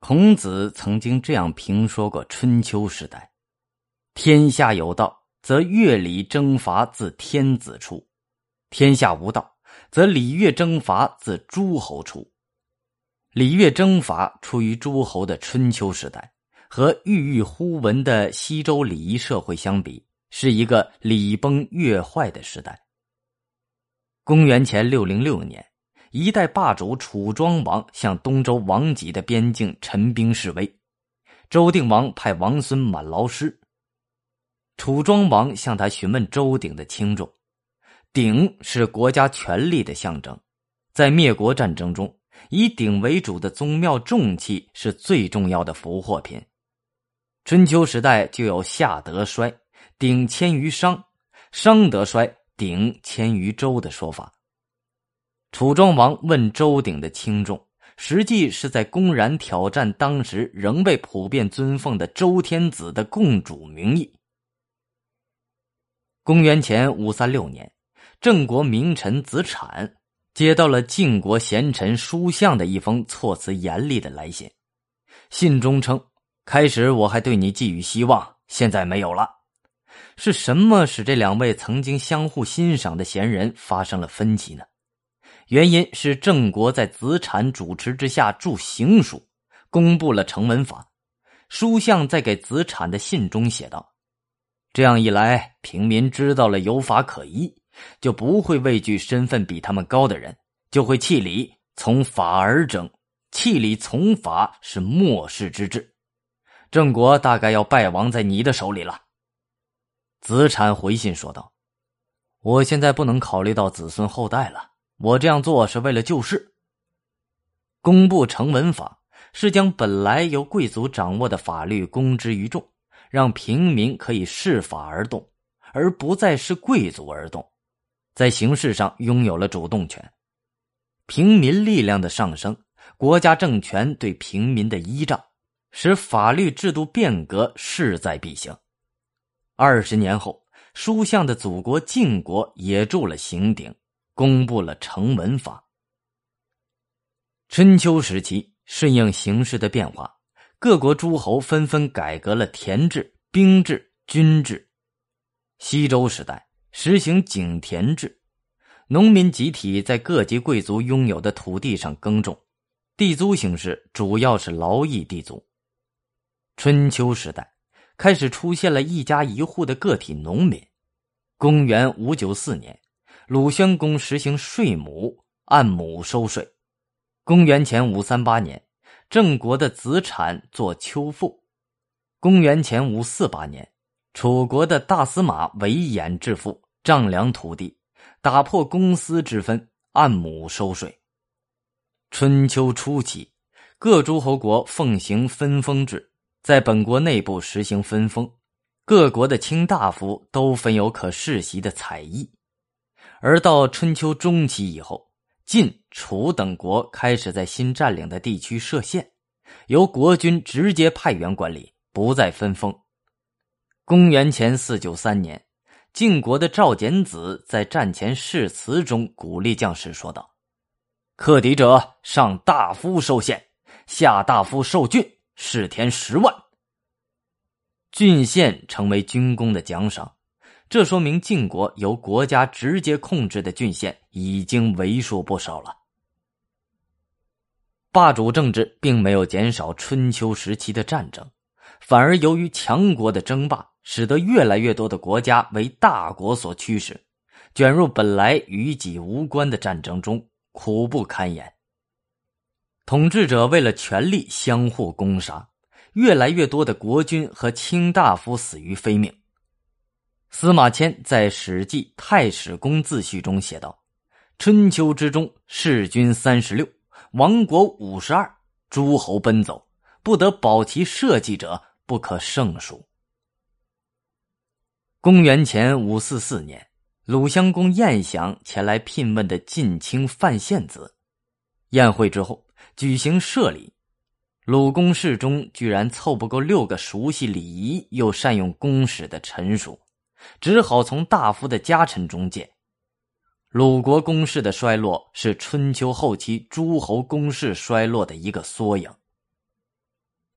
孔子曾经这样评说过春秋时代：“天下有道，则乐礼征伐自天子出；天下无道，则礼乐征伐自诸侯出。礼乐征伐出于诸侯的春秋时代，和郁郁乎文的西周礼仪社会相比，是一个礼崩乐坏的时代。”公元前六零六年。一代霸主楚庄王向东周王己的边境陈兵示威，周定王派王孙满劳师。楚庄王向他询问周鼎的轻重。鼎是国家权力的象征，在灭国战争中，以鼎为主的宗庙重器是最重要的俘获品。春秋时代就有夏得衰，鼎迁于商；商得衰，鼎迁于周的说法。楚庄王问周鼎的轻重，实际是在公然挑战当时仍被普遍尊奉的周天子的共主名义。公元前五三六年，郑国名臣子产接到了晋国贤臣叔向的一封措辞严厉的来信，信中称：“开始我还对你寄予希望，现在没有了。”是什么使这两位曾经相互欣赏的贤人发生了分歧呢？原因是郑国在子产主持之下著行书，公布了成文法。书相在给子产的信中写道：“这样一来，平民知道了有法可依，就不会畏惧身份比他们高的人，就会弃礼从法而争。弃礼从法是末世之治，郑国大概要败亡在你的手里了。”子产回信说道：“我现在不能考虑到子孙后代了。”我这样做是为了救世。公布成文法是将本来由贵族掌握的法律公之于众，让平民可以视法而动，而不再是贵族而动，在形式上拥有了主动权。平民力量的上升，国家政权对平民的依仗，使法律制度变革势在必行。二十年后，书相的祖国晋国也铸了刑鼎。公布了成文法。春秋时期，顺应形势的变化，各国诸侯纷纷改革了田制、兵制、军制。西周时代实行井田制，农民集体在各级贵族拥有的土地上耕种，地租形式主要是劳役地租。春秋时代开始出现了一家一户的个体农民。公元五九四年。鲁宣公实行税亩，按亩收税。公元前五三八年，郑国的子产做丘赋。公元前五四八年，楚国的大司马韦衍致富，丈量土地，打破公私之分，按亩收税。春秋初期，各诸侯国奉行分封制，在本国内部实行分封，各国的卿大夫都分有可世袭的采邑。而到春秋中期以后，晋、楚等国开始在新占领的地区设县，由国君直接派员管理，不再分封。公元前四九三年，晋国的赵简子在战前誓词中鼓励将士说道：“克敌者上大夫受县，下大夫受郡，士田十万。郡县成为军功的奖赏。”这说明晋国由国家直接控制的郡县已经为数不少了。霸主政治并没有减少春秋时期的战争，反而由于强国的争霸，使得越来越多的国家为大国所驱使，卷入本来与己无关的战争中，苦不堪言。统治者为了权力相互攻杀，越来越多的国君和卿大夫死于非命。司马迁在《史记太史公自序》中写道：“春秋之中，弑君三十六，亡国五十二，诸侯奔走，不得保其社稷者不可胜数。”公元前五四四年，鲁襄公晏享前来聘问的晋卿范献子，宴会之后举行社礼，鲁公室中居然凑不够六个熟悉礼仪又善用公使的臣属。只好从大夫的家臣中借。鲁国公室的衰落是春秋后期诸侯公室衰落的一个缩影。